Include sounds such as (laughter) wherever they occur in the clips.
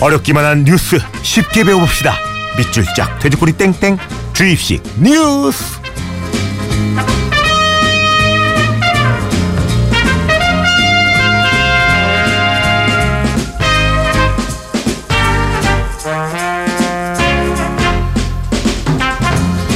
어렵기만 한 뉴스 쉽게 배워봅시다. 밑줄 짝 돼지꼬리 땡땡 주입식 뉴스.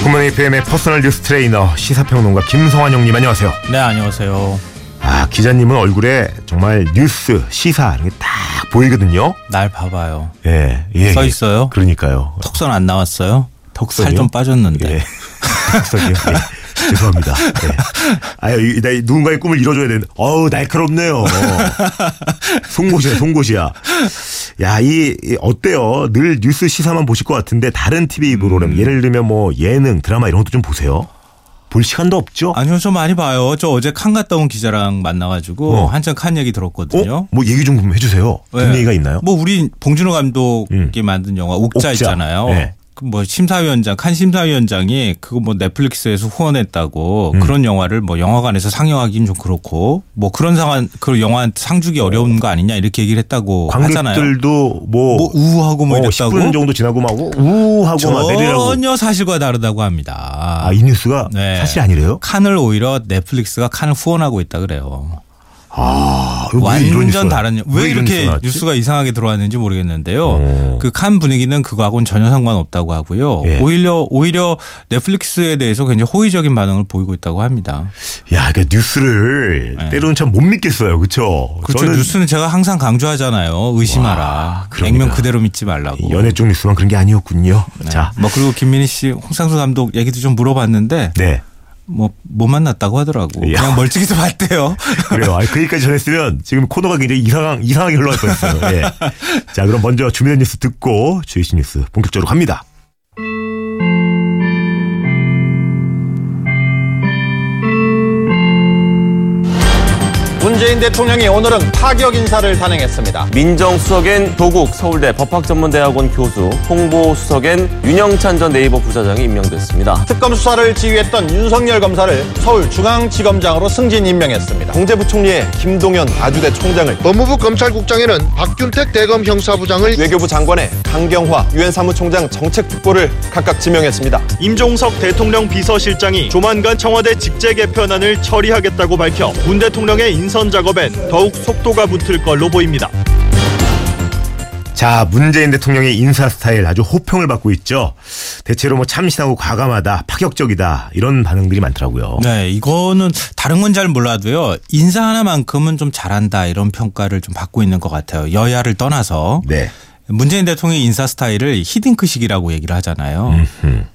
굿모닝 FM의 personal 뉴스 트레이너 시사평론가 김성환 형님 안녕하세요. 네, 안녕하세요. 아 기자님은 얼굴에 정말 뉴스 시사 이런 게 딱 보이거든요. 날 봐봐요. 예, 예. 써 예. 있어요? 그러니까요. 턱선 안 나왔어요? 턱선이요? 살좀 빠졌는데. 예. (laughs) 턱선이요. 예. 죄송합니다. 예. 아유, 이- 나 누군가의 꿈을 이뤄줘야 되는데, 어우, 날카롭네요. 송곳이야, 송곳이야. 야, 이, 이 어때요? 늘 뉴스 시사만 보실 것 같은데, 다른 TV 프로그램, 음. 예를 들면 뭐, 예능, 드라마 이런 것도 좀 보세요? 볼 시간도 없죠? 아니요, 저 많이 봐요. 저 어제 칸 갔다 온 기자랑 만나가지고 어. 한참 칸 얘기 들었거든요. 어? 뭐 얘기 좀 해주세요. 든 네. 얘기가 있나요? 뭐 우리 봉준호 감독이 음. 만든 영화 옥자, 옥자. 있잖아요. 네. 그뭐 심사위원장 칸 심사위원장이 그거 뭐 넷플릭스에서 후원했다고 음. 그런 영화를 뭐 영화관에서 상영하기는 좀 그렇고 뭐 그런 상황 그 영화 상 주기 어려운 거 아니냐 이렇게 얘기를 했다고 하잖아요. 관객들도 뭐, 뭐 우우하고 뭐 어, 이랬다고 10분 정도 지나고 막 우하고 막 내리라고. 전혀 사실과 다르다고 합니다. 아, 이 뉴스가 네. 사실 아니래요? 칸을 오히려 넷플릭스가 칸을 후원하고 있다 그래요. 아, 완전 다른 왜 이렇게 뉴스가 이상하게 들어왔는지 모르겠는데요. 어. 그칸 분위기는 그거하고는 전혀 상관없다고 하고요. 예. 오히려 오히려 넷플릭스에 대해서 굉장히 호의적인 반응을 보이고 있다고 합니다. 야, 그 뉴스를 네. 때로는 참 못 믿겠어요. 그렇죠? 그렇죠. 뉴스는 제가 항상 강조하잖아요. 의심하라. 그럽니다. 액면 그대로 믿지 말라고. 연애 쪽 뉴스만 그런 게 아니었군요. 네. 자, 뭐 그리고 김민희 씨, 홍상수 감독 얘기도 좀 물어봤는데 네. 뭐 못 만났다고 하더라고. 야. 그냥 멀찍이서 봤대요. (laughs) 그래요. 아, 그 얘기까지 전했으면 지금 코너가 굉장히 이상, 이상하게 흘러갈 뻔 했어요. 예. 자, 그럼 먼저 준비된 뉴스 듣고 주이시 뉴스 본격적으로 갑니다. 문재인 대통령이 오늘은 파격 인사를 단행했습니다. 민정수석엔 조국 서울대 법학전문대학원 교수, 홍보수석엔 윤영찬 전 네이버 부사장이 임명됐습니다. 특검 수사를 지휘했던 윤석열 검사를 서울중앙지검장으로 승진 임명했습니다. 경제부총리의 김동연 아주대 총장을 법무부 검찰국장에는 박균택 대검 형사부장을 외교부 장관의 강경화 유엔 사무총장 정책특보를 각각 지명했습니다. 임종석 대통령 비서실장이 조만간 청와대 직제 개편안을 처리하겠다고 밝혀 문 대통령의 인선 작업 엔 더욱 속도가 붙을 걸로 보입니다. 자, 문재인 대통령의 인사 스타일 아주 호평을 받고 있죠. 대체로 뭐 참신하고 과감하다, 파격적이다 이런 반응들이 많더라고요. 네, 이거는 다른 건 잘 몰라도요. 인사 하나만큼은 좀 잘한다 이런 평가를 좀 받고 있는 것 같아요. 여야를 떠나서. 네. 문재인 대통령의 인사 스타일을 히딩크식이라고 얘기를 하잖아요.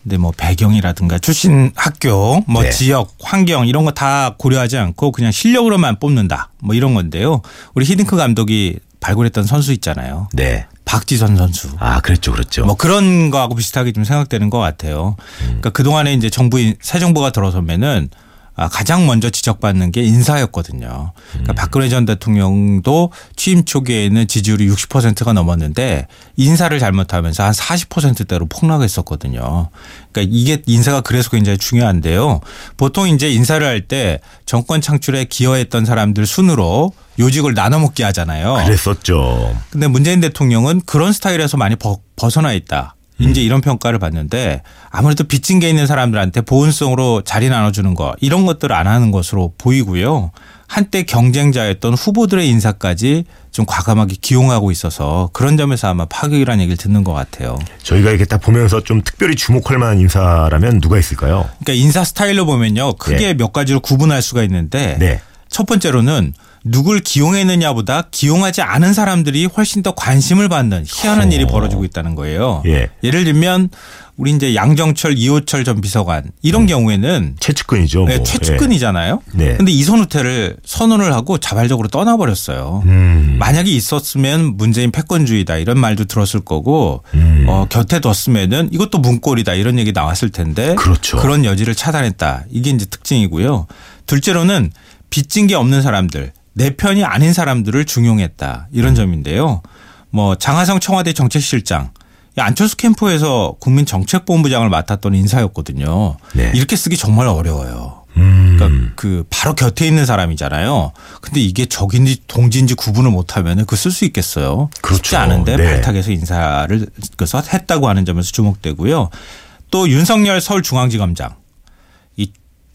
근데 뭐 배경이라든가 출신 학교, 뭐 네. 지역, 환경 이런 거 다 고려하지 않고 그냥 실력으로만 뽑는다. 뭐 이런 건데요. 우리 히딩크 감독이 발굴했던 선수 있잖아요. 네. 박지선 선수. 아, 그랬죠, 그랬죠. 뭐 그런 거하고 비슷하게 좀 생각되는 것 같아요. 그러니까 그동안에 이제 정부, 새 정부가 들어서면은 아, 가장 먼저 지적받는 게 인사였거든요. 그러니까 박근혜 전 대통령도 취임 초기에는 지지율이 60%가 넘었는데 인사를 잘못하면서 한 40%대로 폭락했었거든요. 그러니까 이게 인사가 그래서 굉장히 중요한데요. 보통 이제 인사를 할 때 정권 창출에 기여했던 사람들 순으로 요직을 나눠 먹게 하잖아요. 그랬었죠. 근데 문재인 대통령은 그런 스타일에서 많이 벗, 벗어나 있다. 이제 이런 평가를 받는데 아무래도 빚진 게 있는 사람들한테 보온성으로 자리 나눠주는 거 이런 것들을 안 하는 것으로 보이고요. 한때 경쟁자였던 후보들의 인사까지 좀 과감하게 기용하고 있어서 그런 점에서 아마 파격이라는 얘기를 듣는 것 같아요. 저희가 이렇게 딱 보면서 좀 특별히 주목할 만한 인사라면 누가 있을까요? 그러니까 인사 스타일로 보면요. 크게 네. 몇 가지로 구분할 수가 있는데 네. 첫 번째로는 누굴 기용했느냐보다 기용하지 않은 사람들이 훨씬 더 관심을 받는 희한한 일이 벌어지고 있다는 거예요. 예. 예를 들면 우리 이제 양정철 이호철 전 비서관 이런 경우에는 최측근이죠. 네, 뭐. 최측근이잖아요. 네. 근데 이선 후퇴를 선언을 하고 자발적으로 떠나버렸어요. 예. 음. 만약에 있었으면 문재인 패권주의다 이런 말도 들었을 거고 음. 어, 곁에 뒀으면은 이것도 문골이다 이런 얘기 나왔을 텐데 그렇죠. 런 여지를 차단했다 이게 이제 특징이고요. 둘째로는 빚진 게 없는 사람들 내 편이 아닌 사람들을 중용했다 음. 이런 점인데요. 뭐 장하성 청와대 정책실장 이 안철수 캠프에서 국민정책본부장을 맡았던 인사였거든요. 네. 이렇게 쓰기 정말 어려워요. 음. 그러니까 그 바로 곁에 있는 사람이잖아요. 근데 이게 적인지 동지인지 구분을 못하면 그 쓸 수 있겠어요. 그렇죠. 쉽지 않은데 네. 발탁해서 인사를 그래서 했다고 하는 점에서 주목되고요. 또 윤석열 서울중앙지검장 이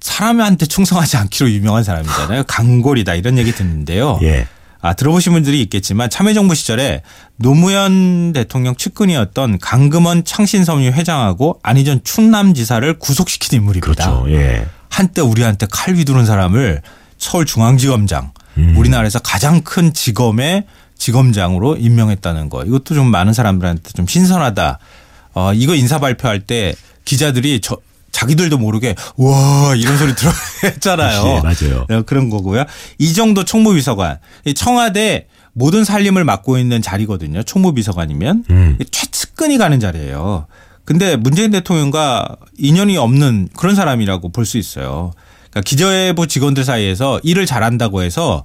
사람한테 충성하지 않기로 유명한 사람이잖아요. 강골이다 이런 얘기 듣는데요. (laughs) 예. 아, 들어보신 분들이 있겠지만 참여정부 시절에 노무현 대통령 측근이었던 강금원 창신섬유 회장하고 안희전 충남지사를 구속시킨 인물입니다. 그렇죠. 예. 한때 우리한테 칼 휘두른 사람을 서울중앙지검장 음. 우리나라에서 가장 큰 지검의 지검장으로 임명했다는 거 이것도 좀 많은 사람들한테 좀 신선하다. 어, 이거 인사 발표할 때 기자들이 저 자기들도 모르게 와 이런 소리 들어 했잖아요. 그치, 맞아요. 네, 그런 거고요. 이 정도 총무비서관 이 청와대 모든 살림을 맡고 있는 자리거든요. 총무비서관이면 음. 최측근이 가는 자리예요. 근데 문재인 대통령과 인연이 없는 그런 사람이라고 볼 수 있어요. 그러니까 기자회보 직원들 사이에서 일을 잘한다고 해서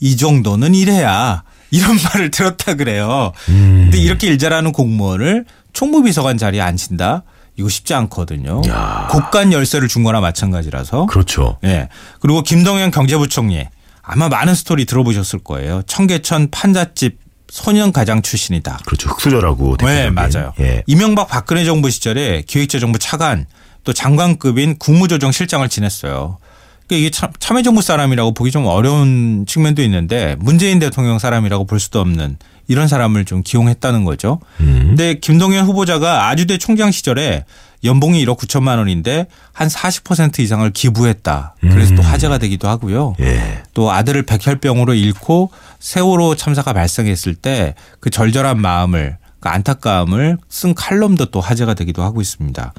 이 정도는 일해야 이런 (laughs) 말을 들었다 그래요. 음. 근데 이렇게 일 잘하는 공무원을 총무비서관 자리에 앉힌다? 이거 쉽지 않거든요. 야. 국간 열쇠를 준 거나 마찬가지라서. 그렇죠. 예. 그리고 김동연 경제부총리 아마 많은 스토리 들어보셨을 거예요. 청계천 판잣집 소년 가장 출신이다. 그렇죠. 흑수저라고. 네, 대표적인. 맞아요. 예. 이명박 박근혜 정부 시절에 기획재정부 차관 또 장관급인 국무조정실장을 지냈어요. 그러니까 이게 참, 참여정부 사람이라고 보기 좀 어려운 측면도 있는데 문재인 대통령 사람이라고 볼 수도 없는 이런 사람을 좀 기용했다는 거죠. 음. 근데 김동연 후보자가 아주대 총장 시절에 연봉이 1억 9천만 원인데 한 40% 이상을 기부했다. 그래서 또 화제가 되기도 하고요. 음. 예. 또 아들을 백혈병으로 잃고 세월호 참사가 발생했을 때 그 절절한 마음을 그 안타까움을 쓴 칼럼도 또 화제가 되기도 하고 있습니다.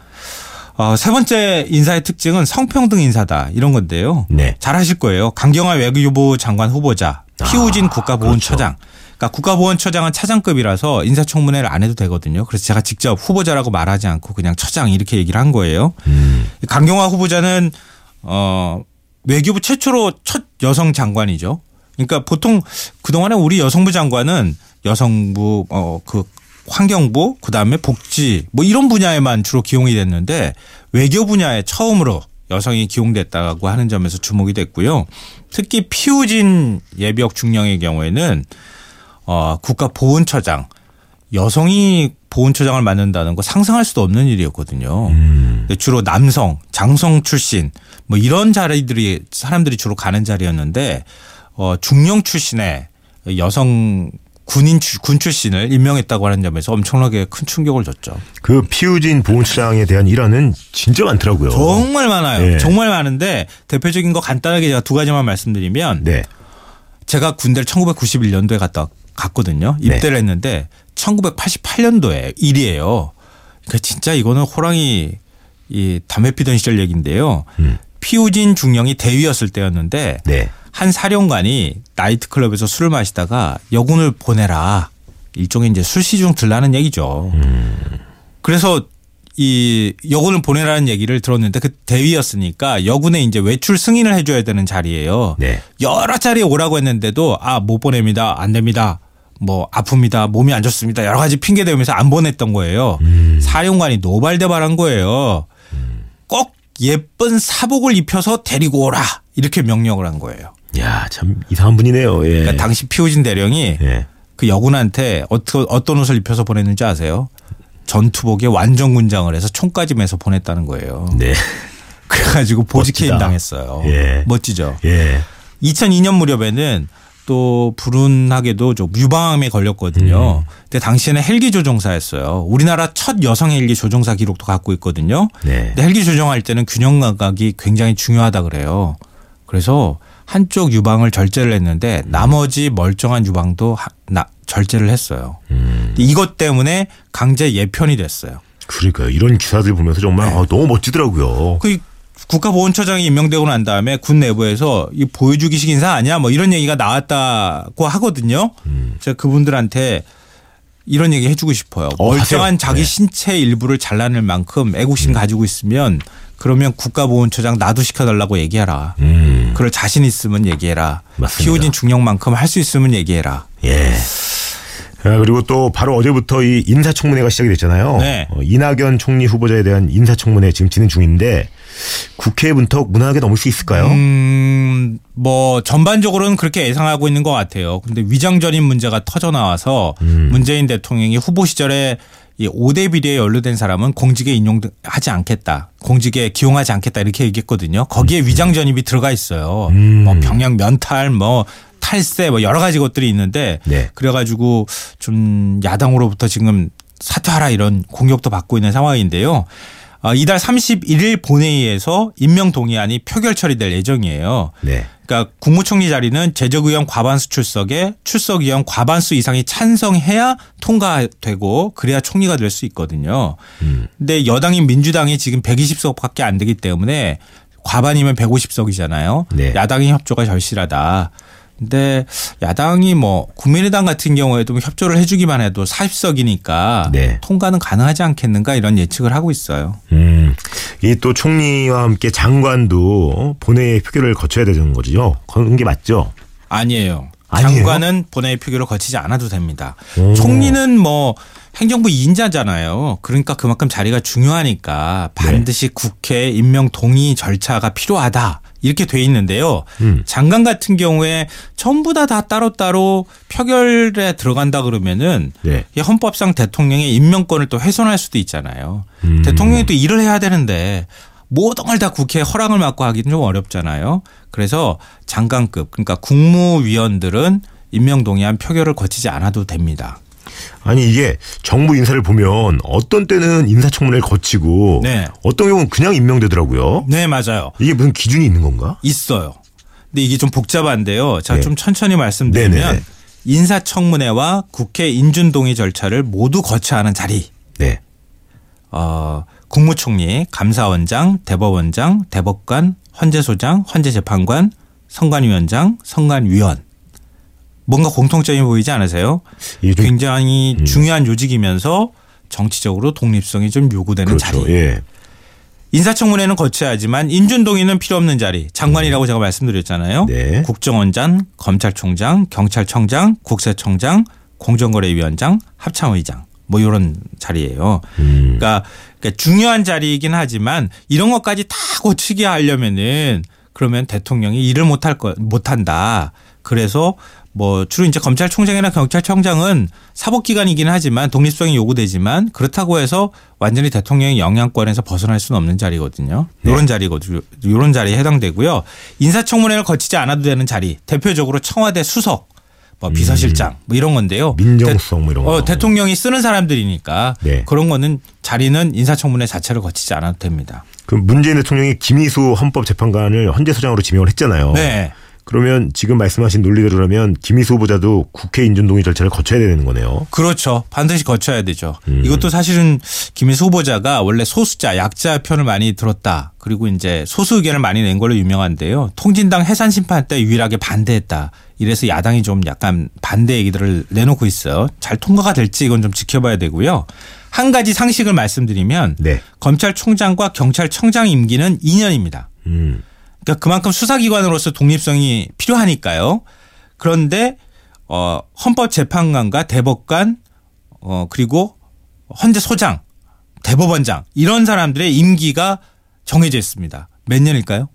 어, 세 번째 인사의 특징은 성평등 인사다 이런 건데요. 네. 잘 아실 거예요. 강경화 외교부 장관 후보자 피우진 국가보훈처장. 그 러니까 국가보훈처장은 차장급이라서 인사청문회를 안 해도 되거든요. 그래서 제가 직접 후보자라고 말하지 않고 그냥 처장 이렇게 얘기를 한 거예요. 음. 강경화 후보자는 어 외교부 최초로 첫 여성 장관이죠. 그러니까 보통 그동안에 우리 여성부 장관은 여성부 어그 환경부 그다음에 복지 뭐 이런 분야에만 주로 기용이 됐는데 외교 분야에 처음으로 여성이 기용됐다고 하는 점에서 주목이 됐고요. 특히 피우진 예비역 중령의 경우에는 어 국가보훈처장 여성이 보훈처장을 맡는다는 거 상상할 수도 없는 일이었거든요. 근데 주로 남성, 장성 출신 뭐 이런 자리들이 사람들이 주로 가는 자리였는데 어 중령 출신의 여성 군인 출- 군 출신을 임명했다고 하는 점에서 엄청나게 큰 충격을 줬죠. 그 피우진 보훈처장에 대한 일화는 진짜 많더라고요. 정말 많아요. 네. 정말 많은데 대표적인 거 간단하게 제가 두 가지만 말씀드리면 네. 제가 군대를 1991년도에 갔다 갔거든요. 네. 입대를 했는데 1988년도에 일이에요. 그러니까 진짜 이거는 호랑이 이 담배 피던 시절 얘기인데요. 음. 피우진 중령이 대위였을 때였는데 네. 한 사령관이 나이트클럽에서 술을 마시다가 여군을 보내라. 일종의 이제 술시중 들라는 얘기죠. 그래서 이 여군을 보내라는 얘기를 들었는데 그 대위였으니까 여군에 이제 외출 승인을 해줘야 되는 자리예요. 네. 여러 자리에 오라고 했는데도 아 못 보냅니다. 안 됩니다. 뭐 아픕니다. 몸이 안 좋습니다. 여러 가지 핑계 대면서 안 보냈던 거예요. 사령관이 노발대발한 거예요. 꼭 예쁜 사복을 입혀서 데리고 오라 이렇게 명령을 한 거예요. 야, 참 이상한 분이네요. 예. 그러니까 당시 피우진 대령이 예. 그 여군한테 어떤 어떤 옷을 입혀서 보냈는지 아세요? 전투복에 완전 군장을 해서 총까지 매서 보냈다는 거예요. 네. 그래가지고 보직해임. 당했어요. 예. 멋지죠. 예. 2002년 무렵에는 또 불운하게도 좀 유방암에 걸렸거든요. 음. 근데 당시에는 헬기 조종사였어요. 우리나라 첫 여성 헬기 조종사 기록도 갖고 있거든요. 네. 근데 헬기 조종할 때는 균형 감각이 굉장히 중요하다 그래요. 그래서 한쪽 유방을 절제를 했는데 나머지 멀쩡한 유방도 하- 나- 절제를 했어요. 음. 이것 때문에 강제 예편이 됐어요. 그러니까요. 이런 기사들 보면서 정말 네. 아, 너무 멋지더라고요. 그 국가보훈처장이 임명되고 난 다음에 군 내부에서 이 보여주기식 인사 아니야 뭐 이런 얘기가 나왔다고 하거든요. 음. 제가 그분들한테 이런 얘기 해주고 싶어요. 어, 멀쩡한 하세요. 자기 네. 신체 일부를 잘라낼 만큼 애국심 가지고 있으면 그러면 국가보훈처장 나도 시켜달라고 얘기해라. 음. 그럴 자신 있으면 얘기해라. 맞습니다. 피우진 중령만큼 할 수 있으면 얘기해라. 예. 아, 그리고 또 바로 어제부터 이 인사청문회가 시작이 됐잖아요. 네. 어, 이낙연 총리 후보자에 대한 인사청문회 지금 진행 중인데 국회 문턱 무난하게 넘을 수 있을까요? 음, 뭐 전반적으로는 그렇게 예상하고 있는 것 같아요. 근데 위장전입 문제가 터져 나와서 음. 문재인 대통령이 후보 시절에 이 5대 비리에 연루된 사람은 공직에 인용하지 않겠다. 공직에 기용하지 않겠다. 이렇게 얘기했거든요. 거기에 음. 위장 전입이 들어가 있어요. 뭐 병역 면탈 뭐 탈세 뭐 여러 가지 것들이 있는데 네. 그래가지고 좀 야당으로부터 지금 사퇴하라 이런 공격도 받고 있는 상황인데요. 어, 이달 31일 본회의에서 임명 동의안이 표결 처리될 예정이에요. 네. 그러니까 국무총리 자리는 재적의원 과반수 출석에 출석의원 과반수 이상이 찬성해야 통과되고 그래야 총리가 될 수 있거든요. 근데 여당인 민주당이 지금 120석밖에 안 되기 때문에 과반이면 150석이잖아요. 네. 야당의 협조가 절실하다. 근데 야당이 뭐 국민의당 같은 경우에도 뭐 협조를 해주기만 해도 40석이니까 네. 통과는 가능하지 않겠는가 이런 예측을 하고 있어요. 음, 이 또 총리와 함께 장관도 본회의 표결을 거쳐야 되는 거죠. 그런 게 맞죠? 아니에요. 아니에요? 장관은 본회의 표결을 거치지 않아도 됩니다. 오. 총리는 뭐 행정부 2인자잖아요. 그러니까 그만큼 자리가 중요하니까 네. 반드시 국회 임명 동의 절차가 필요하다. 이렇게 돼 있는데요. 음. 장관 같은 경우에 전부 다 다 따로따로 표결에 들어간다 그러면은 네. 이 헌법상 대통령의 임명권을 또 훼손할 수도 있잖아요. 음. 대통령이 또 일을 해야 되는데 모든 걸 다 국회에 허락을 받고 하기는 좀 어렵잖아요. 그래서 장관급 그러니까 국무위원들은 임명 동의안 표결을 거치지 않아도 됩니다. 아니 이게 정부 인사를 보면 어떤 때는 인사청문회를 거치고 네. 어떤 경우는 그냥 임명되더라고요. 네, 맞아요. 이게 무슨 기준이 있는 건가? 있어요. 근데 이게 좀 복잡한데요. 제가 네. 좀 천천히 말씀드리면 네네네. 인사청문회와 국회 인준동의 절차를 모두 거쳐야 하는 자리. 네. 어, 국무총리, 감사원장, 대법원장, 대법관, 헌재소장, 헌재재판관, 선관위원장, 선관위원. 뭔가 공통점이 보이지 않으세요? 굉장히 중요한 요직이면서 정치적으로 독립성이 좀 요구되는 그렇죠. 자리. 예. 인사청문회는 거쳐야지만 인준동의는 필요 없는 자리. 장관이라고 제가 말씀드렸잖아요. 네. 국정원장, 검찰총장, 경찰청장, 국세청장, 공정거래위원장, 합참의장. 뭐 이런 자리예요. 음. 그러니까, 그러니까 중요한 자리이긴 하지만 이런 것까지 다 거치게 하려면은 그러면 대통령이 일을 못할 거 못한다. 그래서 뭐 주로 이제 검찰총장이나 경찰청장은 사법기관이긴 하지만 독립성이 요구되지만 그렇다고 해서 완전히 대통령의 영향권에서 벗어날 수는 없는 자리거든요. 네. 이런 자리거든요. 이런 자리에 해당되고요. 인사청문회를 거치지 않아도 되는 자리 대표적으로 청와대 수석, 뭐 비서실장 뭐 이런 건데요. 민정수석 뭐 이런 거. 어, 대통령이 쓰는 사람들이니까 네. 그런 거는 자리는 인사청문회 자체를 거치지 않아도 됩니다. 그 문재인 대통령이 김희수 헌법재판관을 헌재소장으로 지명을 했잖아요. 네. 그러면 지금 말씀하신 논리대로라면 김희수 후보자도 국회 인준동의 절차를 거쳐야 되는 거네요. 그렇죠. 반드시 거쳐야 되죠. 음. 이것도 사실은 김희수 후보자가 원래 소수자, 약자 편을 많이 들었다. 그리고 이제 소수 의견을 많이 낸 걸로 유명한데요. 통진당 해산 심판 때 유일하게 반대했다. 이래서 야당이 좀 약간 반대 얘기들을 내놓고 있어요. 잘 통과가 될지 이건 좀 지켜봐야 되고요. 한 가지 상식을 말씀드리면 네. 검찰총장과 경찰청장 임기는 2년입니다. 음. 그러니까 그만큼 수사기관으로서 독립성이 필요하니까요. 그런데 어 헌법재판관과 대법관 어 그리고 헌재 소장, 대법원장 이런 사람들의 임기가 정해져 있습니다. 몇 년일까요?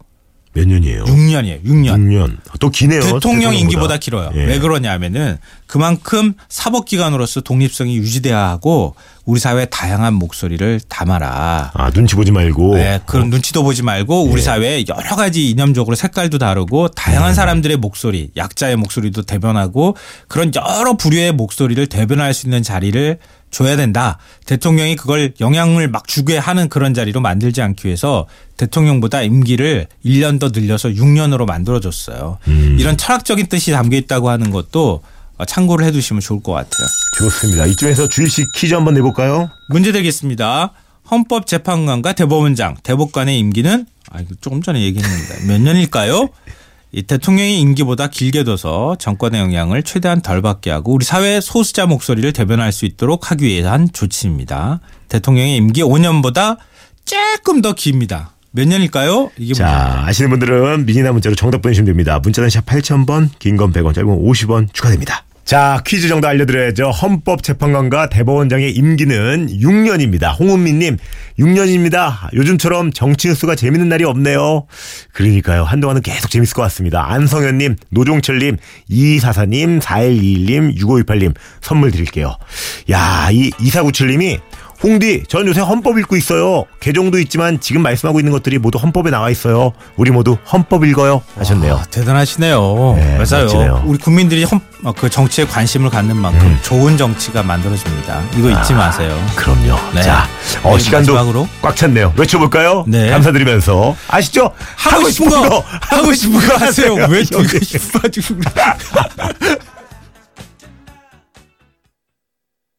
몇 년이에요? 6년이에요. 6년. 6년. 또 기네요. 대통령. 임기보다 길어요. 예. 왜 그러냐면은 그만큼 사법 기관으로서 독립성이 유지돼야 하고 우리 사회 다양한 목소리를 담아라. 아 눈치 보지 말고. 네, 그런 눈치도 보지 말고 우리 예. 사회에 여러 가지 이념적으로 색깔도 다르고 다양한 사람들의 목소리, 약자의 목소리도 대변하고 그런 여러 부류의 목소리를 대변할 수 있는 자리를 줘야 된다. 대통령이 그걸 영향을 막 주게 하는 그런 자리로 만들지 않기 위해서 대통령보다 임기를 1년 더 늘려서 6년으로 만들어줬어요. 이런 철학적인 뜻이 담겨 있다고 하는 것도 참고를 해 두시면 좋을 것 같아요. 좋습니다. 이쯤에서 주일식 퀴즈 한번 내볼까요? 문제 드리겠습니다. 헌법재판관과 대법원장, 대법관의 임기는 아 이거 조금 전에 얘기했는데 몇 년일까요? 이 대통령의 임기보다 길게 둬서 정권의 영향을 최대한 덜 받게 하고 우리 사회 소수자 목소리를 대변할 수 있도록 하기 위한 조치입니다. 대통령의 임기 5년보다 조금 더 깁니다. 몇 년일까요? 이게 자, 아시는 분들은 미니나 문자로 정답 보내주시면 됩니다. 문자는 샵 8000번, 긴 건 100원, 짧은 건 50원 추가됩니다. 자, 퀴즈 정도 알려드려야죠. 헌법재판관과 대법원장의 임기는 6년입니다. 홍은미님, 6년입니다. 요즘처럼 정치 뉴스가 재밌는 날이 없네요. 그러니까요. 한동안은 계속 재밌을 것 같습니다. 안성현님, 노종철님, 2244님, 4121님, 6528님 선물 드릴게요. 야, 이 2497님이 홍디, 전 요새 헌법 읽고 있어요. 개정도 있지만 지금 말씀하고 있는 것들이 모두 헌법에 나와 있어요. 우리 모두 헌법 읽어요. 하셨네요. 아, 대단하시네요. 네, 맞아요. 멋지네요. 우리 국민들이 헌, 어, 그 정치에 관심을 갖는 만큼 음. 좋은 정치가 만들어집니다. 이거 잊지 마세요. 그럼요. 네. 자, 어, 네, 시간도 마지막으로. 꽉 찼네요. 외쳐볼까요? 네. 감사드리면서. 아시죠? 하고 싶은 거, 하고 싶은 거 하세요. 왜 여기. 이거 싶어가지고. (laughs)